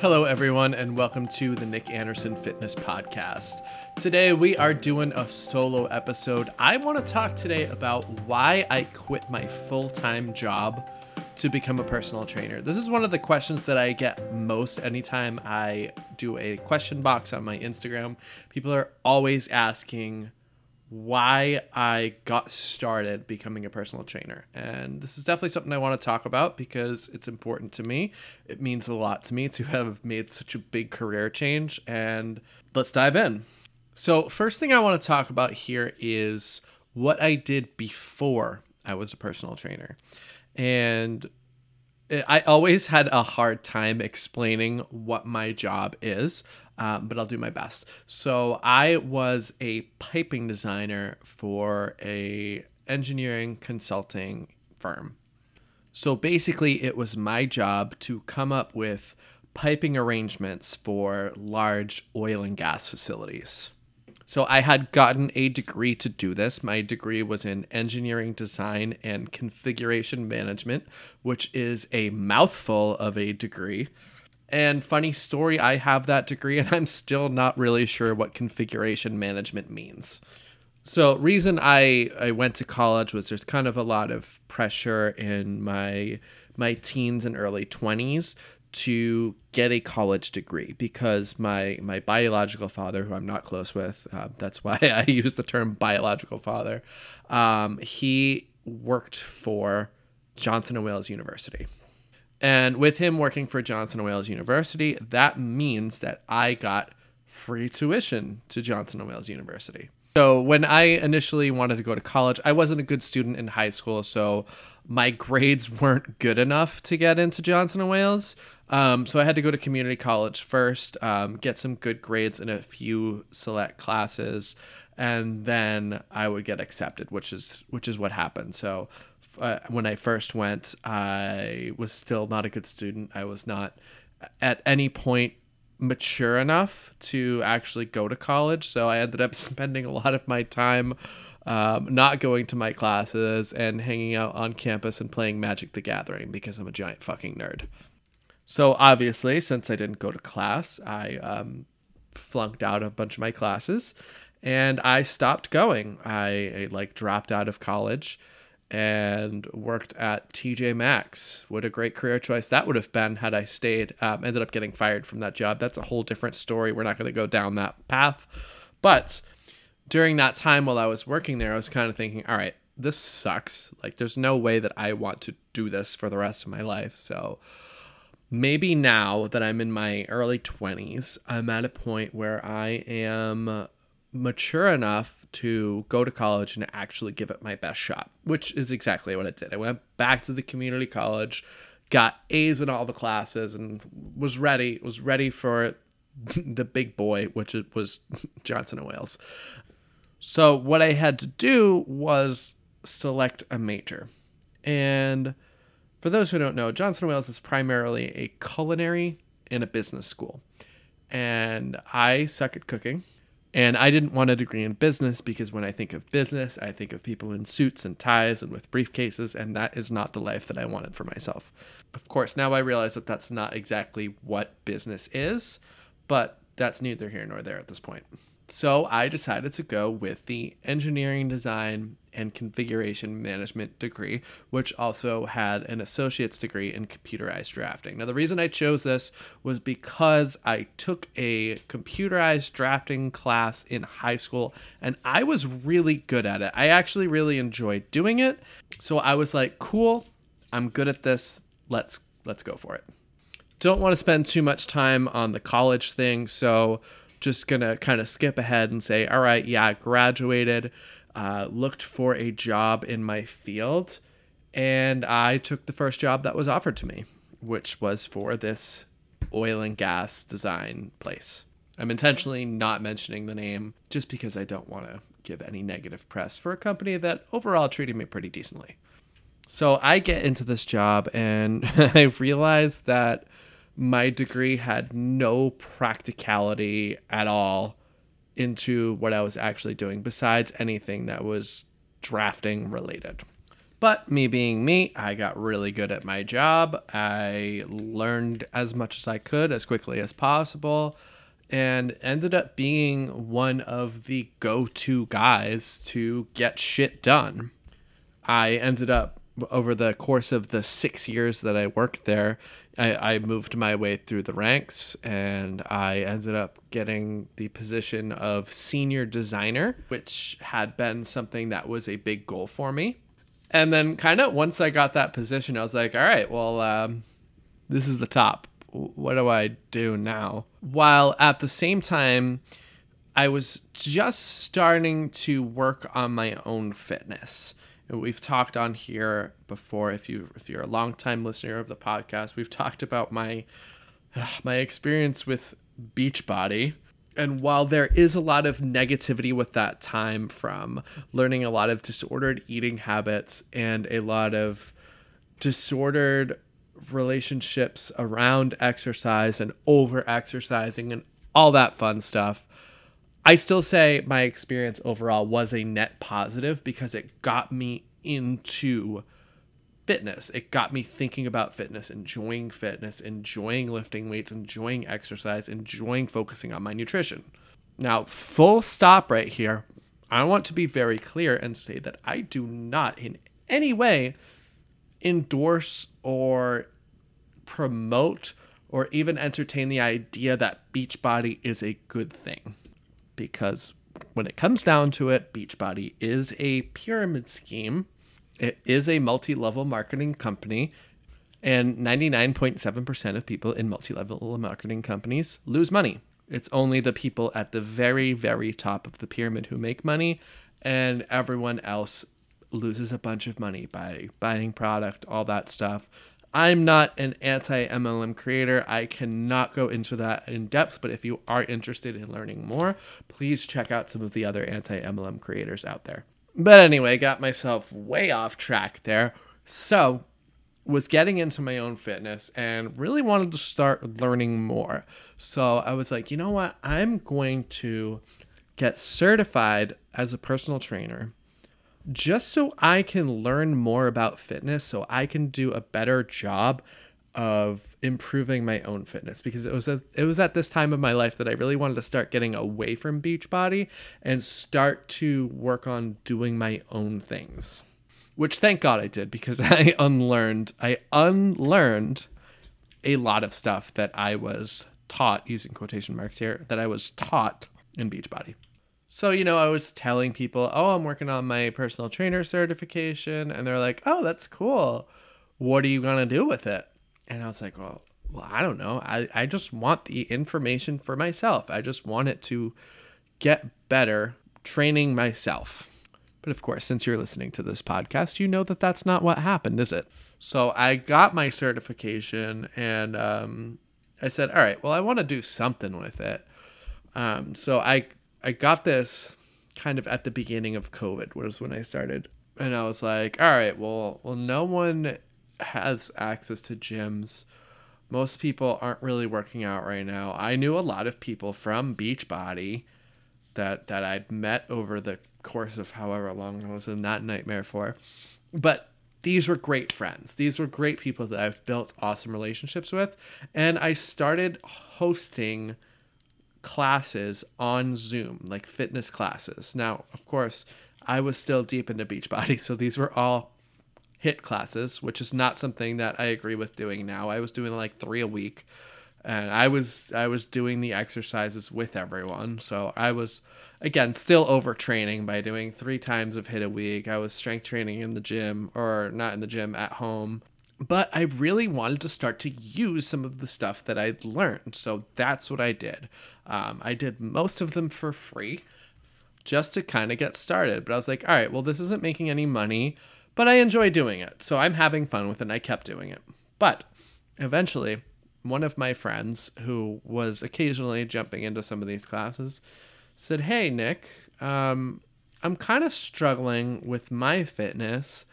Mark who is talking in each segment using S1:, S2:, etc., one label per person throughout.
S1: Hello, everyone, and welcome to the Nick Anderson Fitness Podcast. Today, we are doing a solo episode. I want to talk today about why I quit my full time job to become a personal trainer. This is one of the questions that I get most anytime I do a question box on my Instagram. People are always asking, why I got started becoming a personal trainer. And this is definitely something I want to talk about because it's important to me. It means a lot to me to have made such a big career change. And let's dive in. So, first thing I want to talk about here is what I did before I was a personal trainer. And I always had a hard time explaining what my job is um, but I'll do my best. So I was a piping designer for a engineering consulting firm. So basically, it was my job to come up with piping arrangements for large oil and gas facilities. So I had gotten a degree to do this. My degree was in engineering design and configuration management, which is a mouthful of a degree. And funny story, I have that degree and I'm still not really sure what configuration management means. So, reason I I went to college was there's kind of a lot of pressure in my my teens and early 20s to get a college degree because my my biological father, who I'm not close with, uh, that's why I use the term biological father. Um, he worked for Johnson and Wales University. And with him working for Johnson & Wales University, that means that I got free tuition to Johnson & Wales University. So when I initially wanted to go to college, I wasn't a good student in high school, so my grades weren't good enough to get into Johnson & Wales. Um, so I had to go to community college first, um, get some good grades in a few select classes, and then I would get accepted, which is which is what happened. So uh, when I first went, I was still not a good student. I was not at any point mature enough to actually go to college. So I ended up spending a lot of my time um, not going to my classes and hanging out on campus and playing Magic the Gathering because I'm a giant fucking nerd. So obviously, since I didn't go to class, I um, flunked out a bunch of my classes and I stopped going. I, I like dropped out of college and worked at TJ Maxx. What a great career choice that would have been had I stayed. Um, ended up getting fired from that job. That's a whole different story. We're not going to go down that path. But during that time while I was working there, I was kind of thinking, all right, this sucks. Like, there's no way that I want to do this for the rest of my life. So maybe now that I'm in my early 20s, I'm at a point where I am mature enough to go to college and actually give it my best shot, which is exactly what I did. I went back to the community college, got A's in all the classes, and was ready. Was ready for the big boy, which was Johnson and Wales. So what I had to do was select a major, and for those who don't know, Johnson and Wales is primarily a culinary and a business school, and I suck at cooking and I didn't want a degree in business because when I think of business, I think of people in suits and ties and with briefcases, and that is not the life that I wanted for myself. Of course, now I realize that that's not exactly what business is, but that's neither here nor there at this point. So I decided to go with the engineering design and configuration management degree, which also had an associate's degree in computerized drafting. Now, the reason I chose this was because I took a computerized drafting class in high school and I was really good at it. I actually really enjoyed doing it. So I was like, cool, I'm good at this. Let's let's go for it. Don't want to spend too much time on the college thing, so just gonna kind of skip ahead and say, all right, yeah, graduated, uh, looked for a job in my field, and I took the first job that was offered to me, which was for this oil and gas design place. I'm intentionally not mentioning the name just because I don't want to give any negative press for a company that overall treated me pretty decently. So I get into this job and I realize that my degree had no practicality at all into what I was actually doing besides anything that was drafting related. But me being me, I got really good at my job. I learned as much as I could as quickly as possible and ended up being one of the go to guys to get shit done. I ended up, over the course of the six years that I worked there, I, I moved my way through the ranks and I ended up getting the position of senior designer, which had been something that was a big goal for me. And then, kind of, once I got that position, I was like, all right, well, um, this is the top what do I do now? While at the same time, I was just starting to work on my own fitness. We've talked on here before. If you if you're a long time listener of the podcast, we've talked about my my experience with Beachbody. And while there is a lot of negativity with that time from learning a lot of disordered eating habits and a lot of disordered relationships around exercise and over exercising and all that fun stuff. I still say my experience overall was a net positive because it got me into fitness. It got me thinking about fitness, enjoying fitness, enjoying lifting weights, enjoying exercise, enjoying focusing on my nutrition. Now, full stop right here. I want to be very clear and say that I do not in any way endorse or promote or even entertain the idea that Beachbody is a good thing. Because when it comes down to it, Beachbody is a pyramid scheme. It is a multi level marketing company, and 99.7% of people in multi level marketing companies lose money. It's only the people at the very, very top of the pyramid who make money, and everyone else loses a bunch of money by buying product, all that stuff. I'm not an anti MLM creator. I cannot go into that in depth, but if you are interested in learning more, please check out some of the other anti MLM creators out there. But anyway, got myself way off track there. So, was getting into my own fitness and really wanted to start learning more. So, I was like, you know what? I'm going to get certified as a personal trainer just so I can learn more about fitness, so I can do a better job of improving my own fitness because it was a, it was at this time of my life that I really wanted to start getting away from Beachbody and start to work on doing my own things. Which thank God I did because I unlearned I unlearned a lot of stuff that I was taught using quotation marks here that I was taught in Beachbody. So, you know, I was telling people, oh, I'm working on my personal trainer certification. And they're like, oh, that's cool. What are you going to do with it? And I was like, well, well, I don't know. I, I just want the information for myself. I just want it to get better training myself. But of course, since you're listening to this podcast, you know that that's not what happened, is it? So I got my certification and um, I said, all right, well, I want to do something with it. Um, so I I got this kind of at the beginning of COVID, was when I started, and I was like, all right, well, well, no one has access to gyms. Most people aren't really working out right now. I knew a lot of people from Beachbody that that I'd met over the course of however long I was in that nightmare for. But these were great friends. These were great people that I've built awesome relationships with. And I started hosting classes on Zoom, like fitness classes. Now, of course, I was still deep into Beachbody, so these were all HIIT classes, which is not something that I agree with doing now. I was doing like three a week, and I was I was doing the exercises with everyone. So I was again still overtraining by doing three times of HIIT a week. I was strength training in the gym or not in the gym at home but I really wanted to start to use some of the stuff that I'd learned. So that's what I did. Um, I did most of them for free just to kind of get started. But I was like, all right, well, this isn't making any money, but I enjoy doing it. So I'm having fun with it and I kept doing it. But eventually, one of my friends who was occasionally jumping into some of these classes said, Hey, Nick, um, I'm kind of struggling with my fitness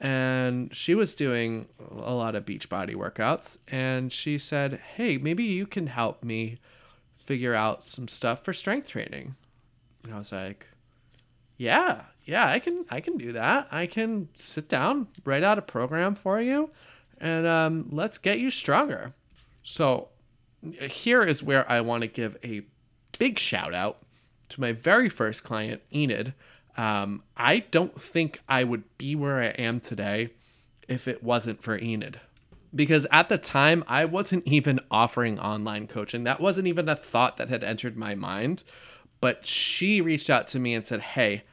S1: and she was doing a lot of Beachbody workouts and she said hey maybe you can help me figure out some stuff for strength training and i was like yeah, yeah, I can I can do that. I can sit down, write out a program for you, and um, let's get you stronger. So here is where I want to give a big shout out to my very first client, Enid. Um, I don't think I would be where I am today if it wasn't for Enid. Because at the time, I wasn't even offering online coaching. That wasn't even a thought that had entered my mind. But she reached out to me and said, Hey,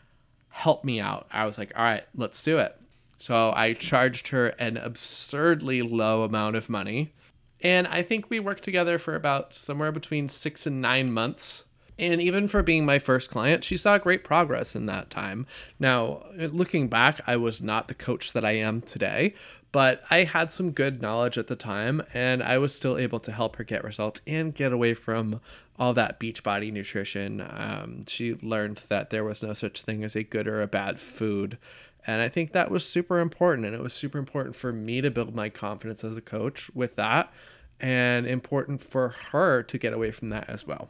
S1: help me out. I was like, All right, let's do it. So I charged her an absurdly low amount of money. And I think we worked together for about somewhere between six and nine months. And even for being my first client, she saw great progress in that time. Now, looking back, I was not the coach that I am today, but I had some good knowledge at the time, and I was still able to help her get results and get away from all that Beachbody nutrition. Um, she learned that there was no such thing as a good or a bad food. And I think that was super important. And it was super important for me to build my confidence as a coach with that, and important for her to get away from that as well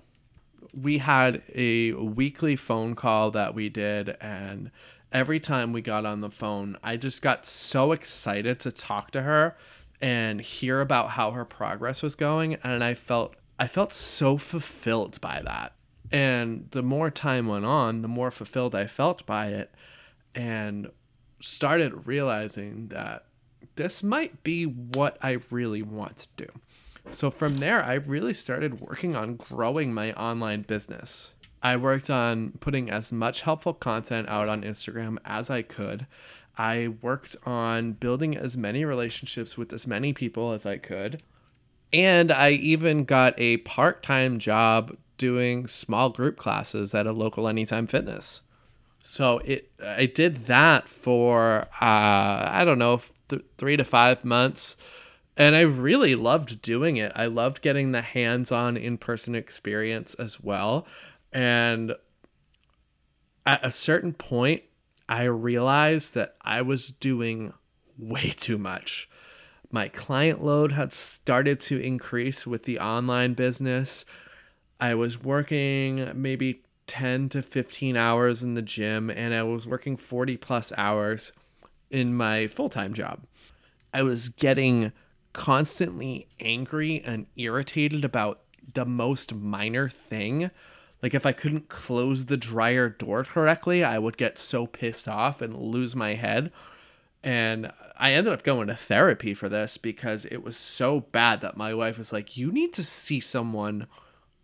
S1: we had a weekly phone call that we did and every time we got on the phone i just got so excited to talk to her and hear about how her progress was going and i felt i felt so fulfilled by that. And the more time went on the more fulfilled i felt by it and started realizing that this might be what i really want to do so from there, I really started working on growing my online business. I worked on putting as much helpful content out on Instagram as I could. I worked on building as many relationships with as many people as I could. And I even got a part time job doing small group classes at a local Anytime Fitness. So it, I did that for, uh, I don't know, th- three to five months and I really loved doing it. I loved getting the hands-on in-person experience as well. And at a certain point, I realized that I was doing way too much. My client load had started to increase with the online business. I was working maybe 10 to 15 hours in the gym, and I was working 40 plus hours in my full time job. I was getting constantly angry and irritated about the most minor thing. Like if I couldn't close the dryer door correctly, I would get so pissed off and lose my head. And I ended up going to therapy for this because it was so bad that my wife was like, "You need to see someone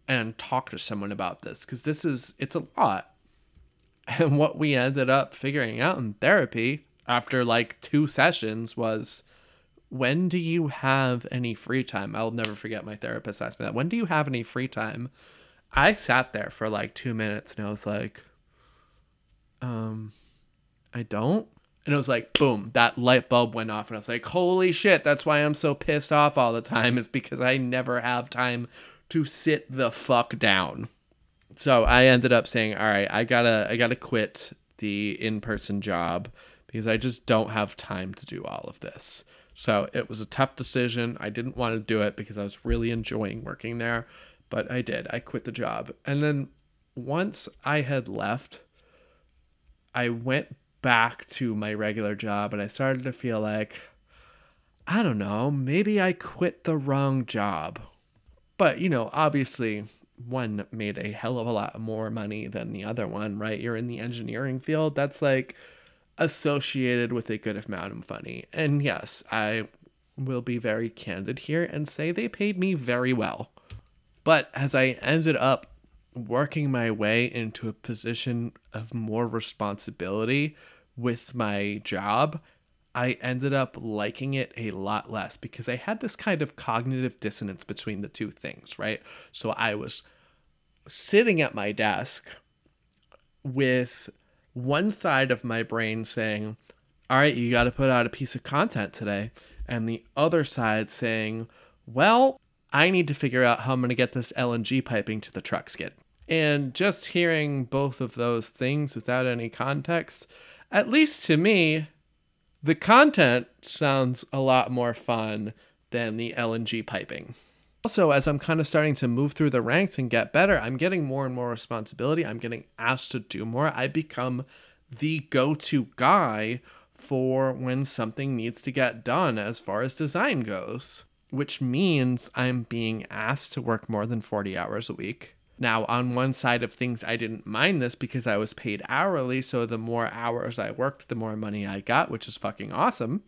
S1: and talk to someone about this because this is it's a lot." And what we ended up figuring out in therapy after like two sessions was when do you have any free time? I'll never forget my therapist asked me that. When do you have any free time? I sat there for like two minutes and I was like, um, I don't. And it was like, boom, that light bulb went off. And I was like, holy shit, that's why I'm so pissed off all the time, is because I never have time to sit the fuck down. So I ended up saying, all right, I gotta, I gotta quit the in person job because I just don't have time to do all of this. So it was a tough decision. I didn't want to do it because I was really enjoying working there, but I did. I quit the job. And then once I had left, I went back to my regular job and I started to feel like, I don't know, maybe I quit the wrong job. But, you know, obviously, one made a hell of a lot more money than the other one, right? You're in the engineering field. That's like associated with a good amount of money. And yes, I will be very candid here and say they paid me very well. But as I ended up working my way into a position of more responsibility with my job, I ended up liking it a lot less because I had this kind of cognitive dissonance between the two things, right? So I was sitting at my desk with one side of my brain saying, all right, you got to put out a piece of content today. And the other side saying, well, I need to figure out how I'm going to get this LNG piping to the truck skid. And just hearing both of those things without any context, at least to me, the content sounds a lot more fun than the LNG piping. Also, as I'm kind of starting to move through the ranks and get better, I'm getting more and more responsibility. I'm getting asked to do more. I become the go to guy for when something needs to get done as far as design goes, which means I'm being asked to work more than 40 hours a week. Now, on one side of things, I didn't mind this because I was paid hourly, so the more hours I worked, the more money I got, which is fucking awesome.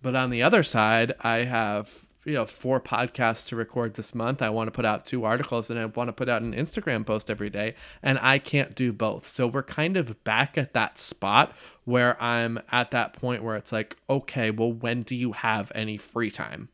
S1: But on the other side, I have you know four podcasts to record this month. I want to put out two articles and I want to put out an Instagram post every day, and I can't do both. So we're kind of back at that spot where I'm at that point where it's like, okay, well, when do you have any free time?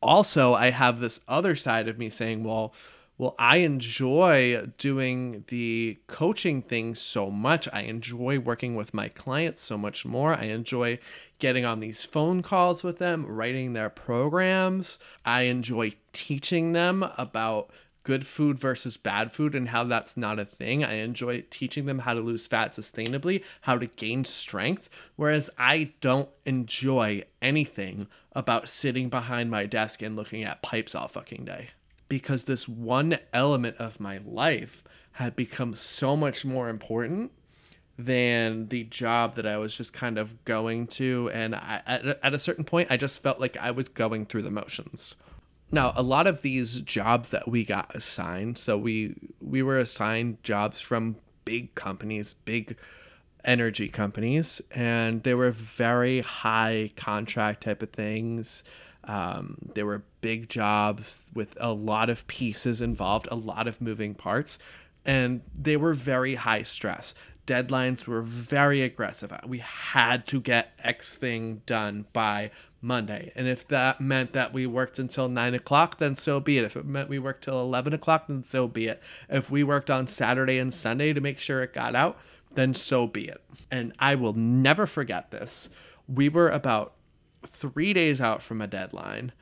S1: Also, I have this other side of me saying, well, well, I enjoy doing the coaching thing so much. I enjoy working with my clients so much more. I enjoy getting on these phone calls with them, writing their programs. I enjoy teaching them about good food versus bad food and how that's not a thing. I enjoy teaching them how to lose fat sustainably, how to gain strength, whereas I don't enjoy anything about sitting behind my desk and looking at pipes all fucking day because this one element of my life had become so much more important than the job that I was just kind of going to. And I, at, at a certain point, I just felt like I was going through the motions. Now, a lot of these jobs that we got assigned, so we we were assigned jobs from big companies, big energy companies, and they were very high contract type of things. Um, there were big jobs with a lot of pieces involved, a lot of moving parts, and they were very high stress. Deadlines were very aggressive. We had to get X thing done by Monday. And if that meant that we worked until nine o'clock, then so be it. If it meant we worked till 11 o'clock, then so be it. If we worked on Saturday and Sunday to make sure it got out, then so be it. And I will never forget this. We were about three days out from a deadline.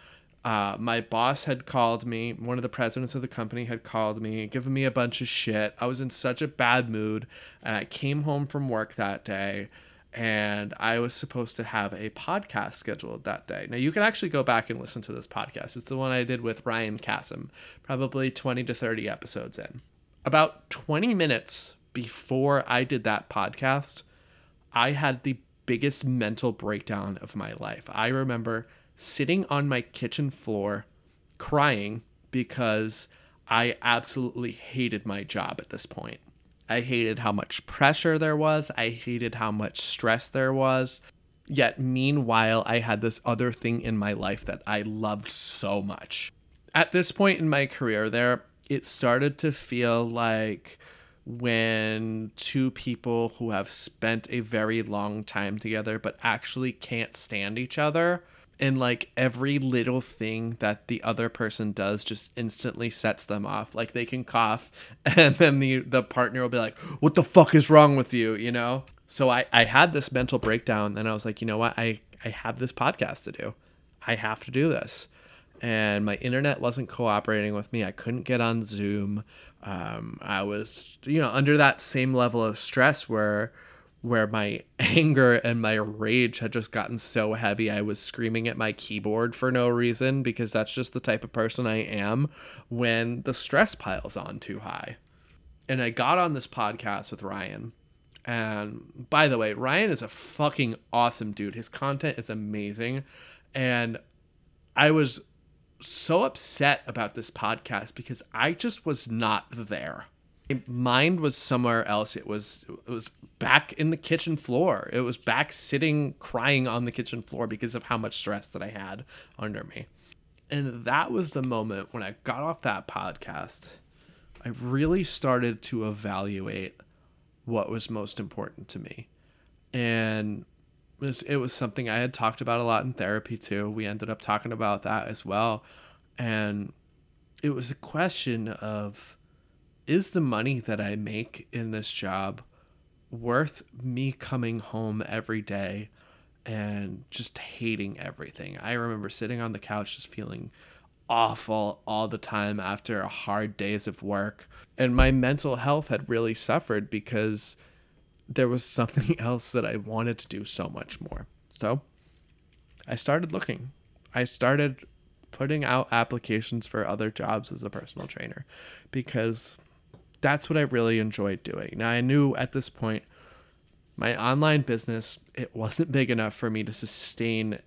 S1: Uh, my boss had called me. One of the presidents of the company had called me, given me a bunch of shit. I was in such a bad mood. And I came home from work that day and I was supposed to have a podcast scheduled that day. Now, you can actually go back and listen to this podcast. It's the one I did with Ryan Cassim, probably 20 to 30 episodes in. About 20 minutes before I did that podcast, I had the biggest mental breakdown of my life. I remember sitting on my kitchen floor crying because I absolutely hated my job at this point. I hated how much pressure there was, I hated how much stress there was. Yet, meanwhile, I had this other thing in my life that I loved so much. At this point in my career, there, it started to feel like when two people who have spent a very long time together but actually can't stand each other and like every little thing that the other person does just instantly sets them off. Like they can cough and then the the partner will be like what the fuck is wrong with you? You know? So i i had this mental breakdown and i was like you know what? I i have this podcast to do. I have to do this. And my internet wasn't cooperating with me. I couldn't get on zoom. Um, I was, you know, under that same level of stress where where my anger and my rage had just gotten so heavy I was screaming at my keyboard for no reason because that's just the type of person I am when the stress piles on too high. And I got on this podcast with Ryan. And by the way, Ryan is a fucking awesome dude. His content is amazing. And I was so upset about this podcast because I just was not there. My mind was somewhere else. It was it was back in the kitchen floor. It was back sitting crying on the kitchen floor because of how much stress that I had under me. And that was the moment when I got off that podcast. I really started to evaluate what was most important to me. And it was, it was something I had talked about a lot in therapy too. We ended up talking about that as well. And it was a question of is the money that I make in this job worth me coming home every day and just hating everything? I remember sitting on the couch just feeling awful all the time after hard days of work. And my mental health had really suffered because there was something else that I wanted to do so much more. So I started looking. I started putting out applications for other jobs as a personal trainer because that's what I really enjoyed doing. Now, I knew at this point my online business it wasn't big enough for me to sustain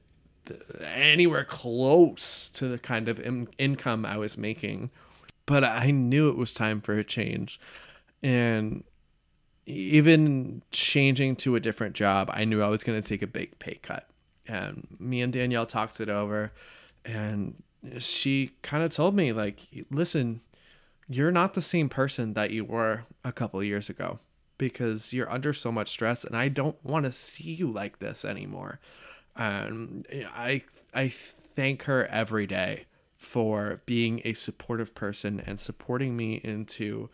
S1: the, anywhere close to the kind of in, income I was making. But I knew it was time for a change. And even changing to a different job, I knew I was going to take a big pay cut. And me and Danielle talked it over, and she kind of told me, like, listen, you're not the same person that you were a couple years ago because you're under so much stress, and I don't want to see you like this anymore. And I I thank her every day for being a supportive person and supporting me into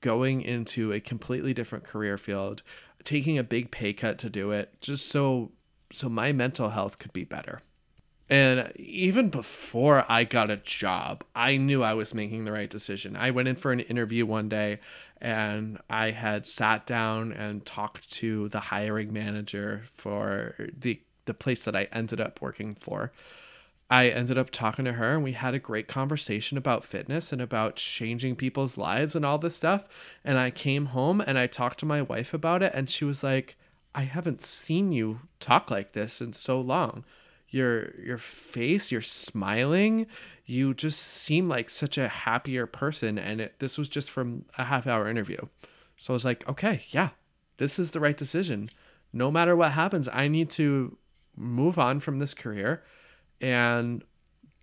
S1: going into a completely different career field, taking a big pay cut to do it, just so so my mental health could be better. And even before I got a job, I knew I was making the right decision. I went in for an interview one day and I had sat down and talked to the hiring manager for the the place that I ended up working for. I ended up talking to her and we had a great conversation about fitness and about changing people's lives and all this stuff. And I came home and I talked to my wife about it and she was like, I haven't seen you talk like this in so long. Your your face, you're smiling, you just seem like such a happier person and it, this was just from a half hour interview. So I was like, okay, yeah, this is the right decision. No matter what happens, I need to move on from this career and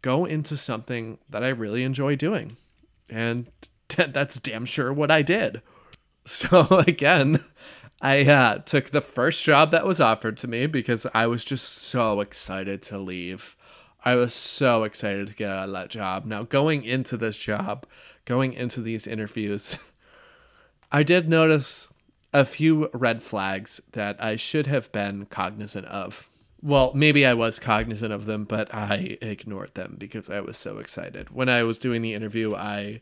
S1: go into something that I really enjoy doing. And that's damn sure what I did. So again, I uh, took the first job that was offered to me because I was just so excited to leave. I was so excited to get out of that job. Now, going into this job, going into these interviews, I did notice a few red flags that I should have been cognizant of well, maybe I was cognizant of them, but I ignored them because I was so excited. When I was doing the interview, I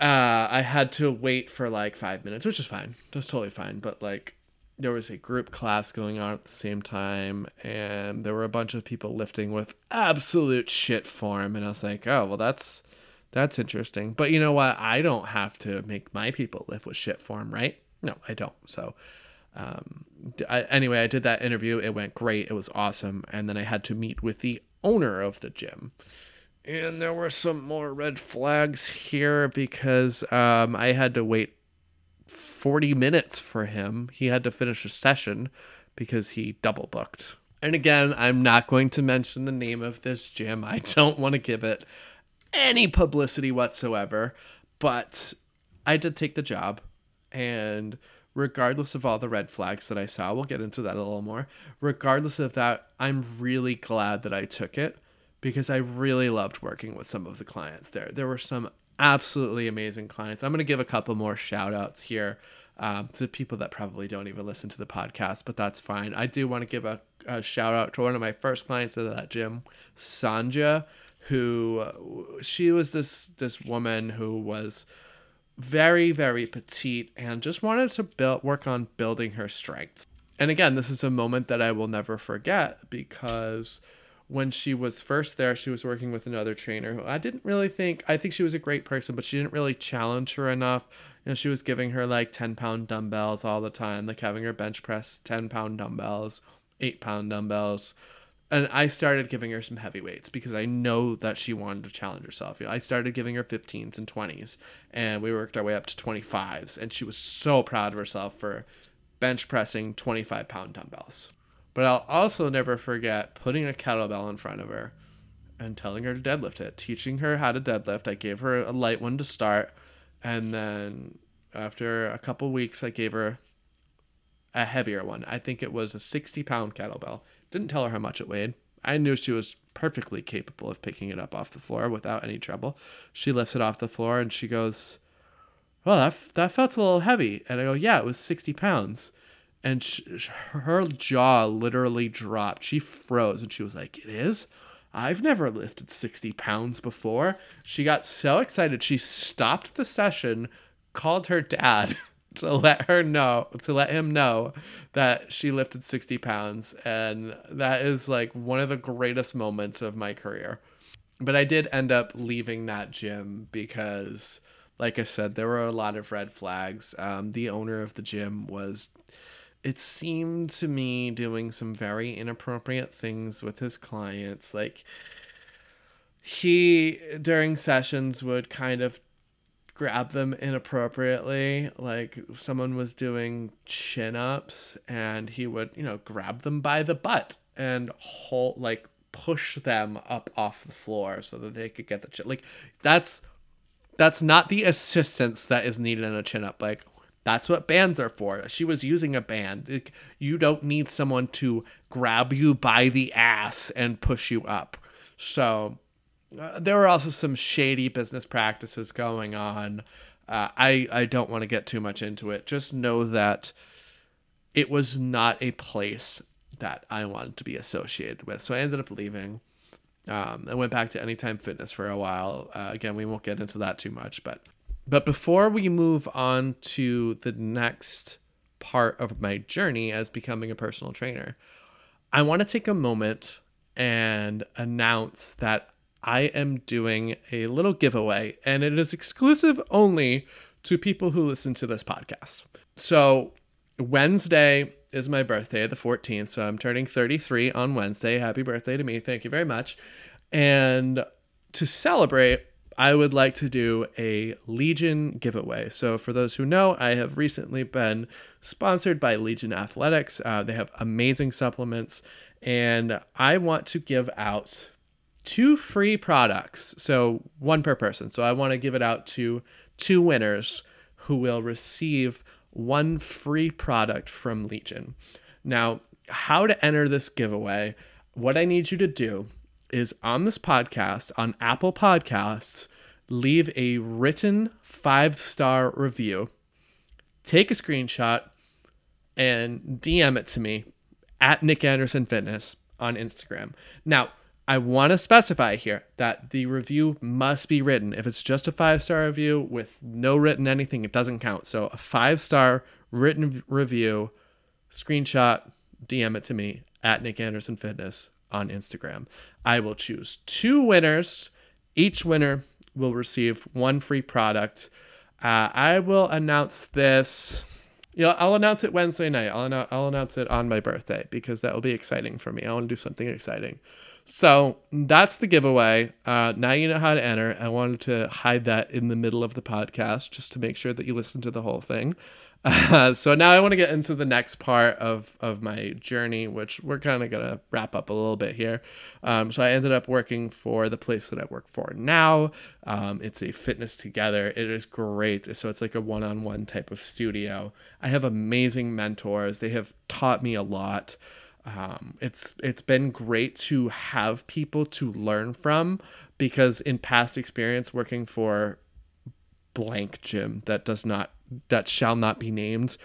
S1: uh, I had to wait for like five minutes, which is fine. That's totally fine. But like, there was a group class going on at the same time, and there were a bunch of people lifting with absolute shit form, and I was like, oh well, that's that's interesting. But you know what? I don't have to make my people lift with shit form, right? No, I don't. So um, I, anyway, I did that interview. It went great. It was awesome. And then I had to meet with the owner of the gym. And there were some more red flags here because um, I had to wait 40 minutes for him. He had to finish a session because he double booked. And again, I'm not going to mention the name of this gym. I don't want to give it any publicity whatsoever. But I did take the job. And regardless of all the red flags that I saw, we'll get into that a little more. Regardless of that, I'm really glad that I took it because I really loved working with some of the clients there. There were some absolutely amazing clients. I'm going to give a couple more shout outs here um, to people that probably don't even listen to the podcast, but that's fine. I do want to give a, a shout out to one of my first clients at that gym, Sanja, who she was this this woman who was very, very petite and just wanted to build work on building her strength. And again, this is a moment that I will never forget because when she was first there, she was working with another trainer who I didn't really think, I think she was a great person, but she didn't really challenge her enough. You know, she was giving her like 10 pound dumbbells all the time, like having her bench press 10 pound dumbbells, 8 pound dumbbells, and I started giving her some heavyweights because I know that she wanted to challenge herself. You know, I started giving her 15s and 20s, and we worked our way up to 25s, and she was so proud of herself for bench pressing 25 pound dumbbells. But I'll also never forget putting a kettlebell in front of her and telling her to deadlift it, teaching her how to deadlift. I gave her a light one to start, and then after a couple weeks, I gave her a heavier one. I think it was a 60 pound kettlebell didn't tell her how much it weighed. I knew she was perfectly capable of picking it up off the floor without any trouble. She lifts it off the floor and she goes, "Well, that that felt a little heavy." And I go, "Yeah, it was sixty pounds." And her jaw literally dropped. She froze and she was like, "It is." I've never lifted 60 pounds before. She got so excited, she stopped the session, called her dad, to let her know to let him know that she lifted 60 pounds and that is like one of the greatest moments of my career but I did end up leaving that gym because, like I said, there were a lot of red flags. Um, the owner of the gym was, it seemed to me, doing some very inappropriate things with his clients. Like, he, during sessions, would kind of grab them inappropriately. Like, someone was doing chin ups and he would, you know, grab them by the butt and hold, like, push them up off the floor so that they could get the chin. Like that's that's not the assistance that is needed in a chin up. Like that's what bands are for. She was using a band. You don't need someone to grab you by the ass and push you up. So uh, there were also some shady business practices going on. Uh, I I don't want to get too much into it. Just know that it was not a place that I wanted to be associated with. So I ended up leaving. Um, I went back to Anytime Fitness for a while. Uh, again, we won't get into that too much, but but before we move on to the next part of my journey as becoming a personal trainer, I want to take a moment and announce that I am doing a little giveaway, and it is exclusive only to people who listen to this podcast. So Wednesday is my birthday, the 14th. So I'm turning 33 on Wednesday. Happy birthday to me. Thank you very much. And to celebrate, I would like to do a Legion giveaway. So, for those who know, I have recently been sponsored by Legion Athletics. Uh, they have amazing supplements, and I want to give out two free products. So, one per person. So, I want to give it out to two winners who will receive one free product from Legion. Now, how to enter this giveaway, what I need you to do is on this podcast, on Apple Podcasts, leave a written five star review, take a screenshot, and DM it to me at Nick Anderson Fitness on Instagram. Now, I want to specify here that the review must be written. If it's just a five star review with no written anything, it doesn't count. So a five star written review, screenshot, DM it to me at Nick Anderson Fitness on Instagram. I will choose two winners. Each winner will receive one free product. Uh, I will announce this. You know, I'll announce it Wednesday night. I'll, I'll announce it on my birthday because that will be exciting for me. I want to do something exciting. So that's the giveaway. Uh, now you know how to enter. I wanted to hide that in the middle of the podcast just to make sure that you listen to the whole thing. Uh, so now I want to get into the next part of, of my journey, which we're kind of going to wrap up a little bit here. Um, so I ended up working for the place that I work for now. Um, it's a fitness together. It is great. So it's like a one on one type of studio. I have amazing mentors. They have taught me a lot um, it's it's been great to have people to learn from because in past experience working for blank gym that does not that shall not be named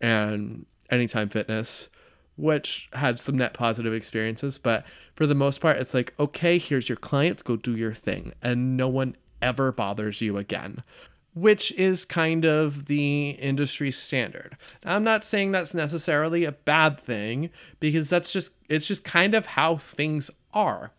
S1: and Anytime Fitness which had some net positive experiences but for the most part it's like okay here's your clients go do your thing and no one ever bothers you again which is kind of the industry standard. Now, I'm not saying that's necessarily a bad thing because that's just it's just kind of how things are.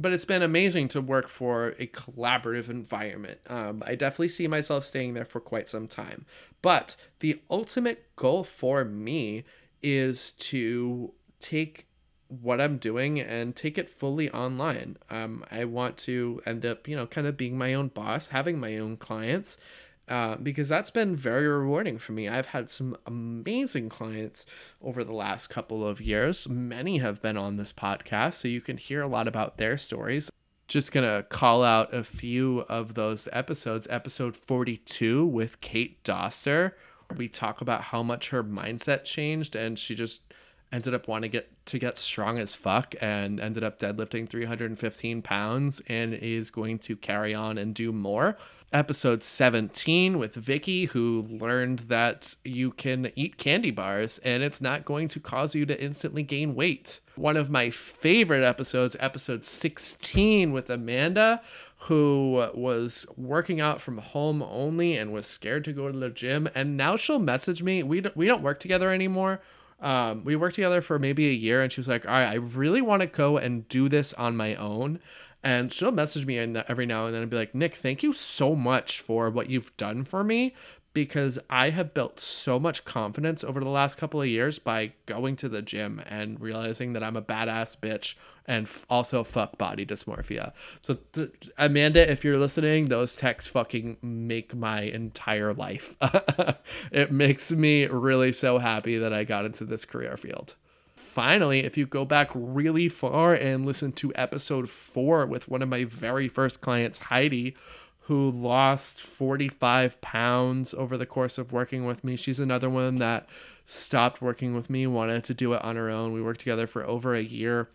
S1: But it's been amazing to work for a collaborative environment. Um, I definitely see myself staying there for quite some time. But the ultimate goal for me is to take what I'm doing and take it fully online. Um, I want to end up, you know, kind of being my own boss, having my own clients, uh, because that's been very rewarding for me. I've had some amazing clients over the last couple of years. Many have been on this podcast, so you can hear a lot about their stories. Just gonna call out a few of those episodes. Episode 42 with Kate Doster. We talk about how much her mindset changed and she just ended up wanting to get to get strong as fuck and ended up deadlifting 315 pounds and is going to carry on and do more. Episode 17 with Vicky, who learned that you can eat candy bars and it's not going to cause you to instantly gain weight. One of my favorite episodes, episode 16 with Amanda, who was working out from home only and was scared to go to the gym. And now she'll message me. We don't, we don't work together anymore um, we worked together for maybe a year and she was like all right i really want to go and do this on my own And she'll message me every now and then and be like, Nick, thank you so much for what you've done for me because I have built so much confidence over the last couple of years by going to the gym and realizing that I'm a badass bitch and f- also fuck body dysmorphia. So, th- Amanda, if you're listening, those texts fucking make my entire life. it makes me really so happy that I got into this career field. Finally, if you go back really far and listen to episode four with one of my very first clients, Heidi, who lost 45 pounds over the course of working with me. She's another one that stopped working with me, wanted to do it on her own. We worked together for over a year.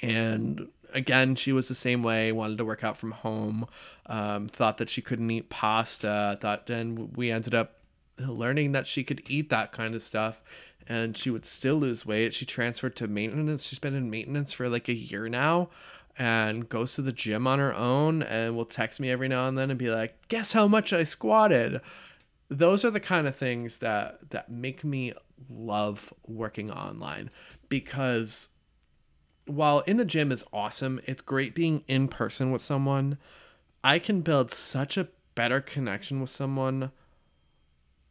S1: And again, she was the same way, wanted to work out from home, um, thought that she couldn't eat pasta, thought then we ended up learning that she could eat that kind of stuff and she would still lose weight. She transferred to maintenance. She's been in maintenance for like a year now and goes to the gym on her own and will text me every now and then and be like, "Guess how much I squatted." Those are the kind of things that that make me love working online because while in the gym is awesome, it's great being in person with someone. I can build such a better connection with someone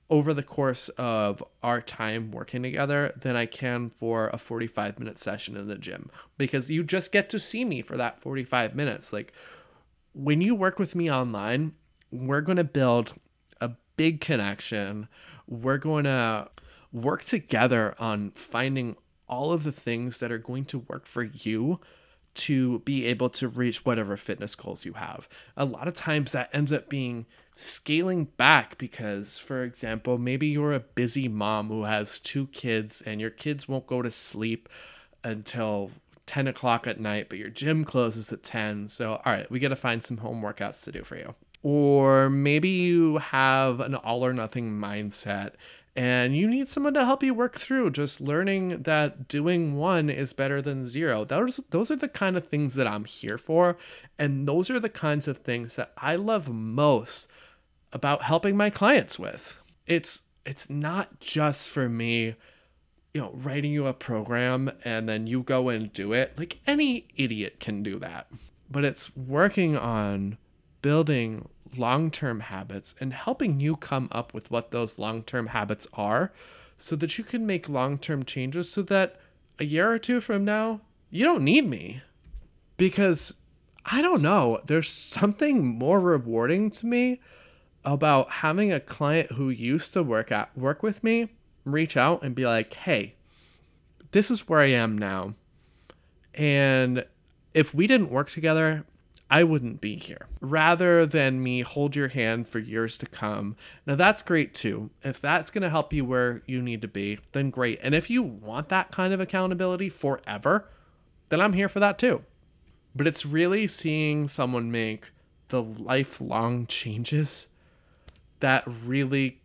S1: over the course of our time working together than I can for a 45 minute session in the gym because you just get to see me for that 45 minutes. Like when you work with me online, we're going to build a big connection. We're going to work together on finding all of the things that are going to work for you to be able to reach whatever fitness goals you have. A lot of times that ends up being scaling back because, for example, maybe you're a busy mom who has two kids and your kids won't go to sleep until 10 o'clock at night, but your gym closes at 10. So, all right, we got to find some home workouts to do for you. Or maybe you have an all or nothing mindset and you need someone to help you work through just learning that doing one is better than zero those those are the kind of things that I'm here for and those are the kinds of things that I love most about helping my clients with. It's it's not just for me you know writing you a program and then you go and do it. Like any idiot can do that. But it's working on building long term habits and helping you come up with what those long term habits are so that you can make long term changes so that a year or two from now, you don't need me. Because I don't know, there's something more rewarding to me about having a client who used to work at work with me reach out and be like, "Hey, this is where I am now." And if we didn't work together, I wouldn't be here. Rather than me hold your hand for years to come. Now, that's great too. If that's going to help you where you need to be, then great. And if you want that kind of accountability forever, then I'm here for that too. But it's really seeing someone make the lifelong changes that really,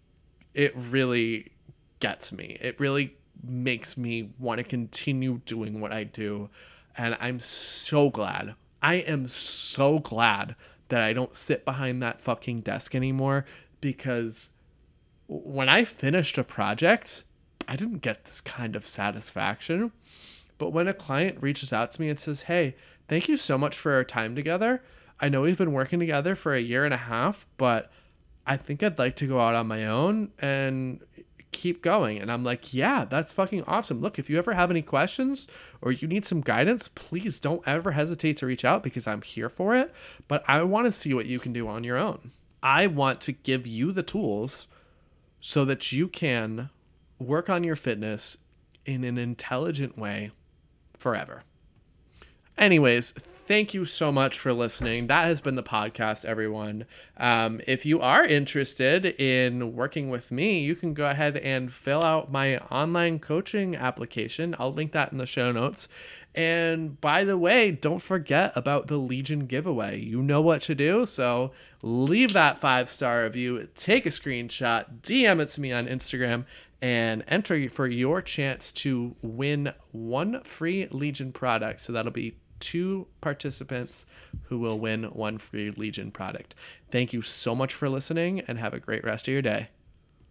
S1: it really gets me. It really makes me want to continue doing what I do. And I'm so glad I am so glad that I don't sit behind that fucking desk anymore because when I finished a project, I didn't get this kind of satisfaction. But when a client reaches out to me and says, Hey, thank you so much for our time together. I know we've been working together for a year and a half, but I think I'd like to go out on my own and keep going. And I'm like, yeah, that's fucking awesome. Look, if you ever have any questions or you need some guidance, please don't ever hesitate to reach out because I'm here for it. But I want to see what you can do on your own. I want to give you the tools so that you can work on your fitness in an intelligent way forever. Anyways, thank you so much for listening. That has been the podcast, everyone. Um, if you are interested in working with me, you can go ahead and fill out my online coaching application. I'll link that in the show notes. And by the way, don't forget about the Legion giveaway. You know what to do. So leave that five star review, take a screenshot, DM it to me on Instagram, and enter for your chance to win one free Legion product. So that'll be two participants who will win one free Legion product. Thank you so much for listening and have a great rest of your day.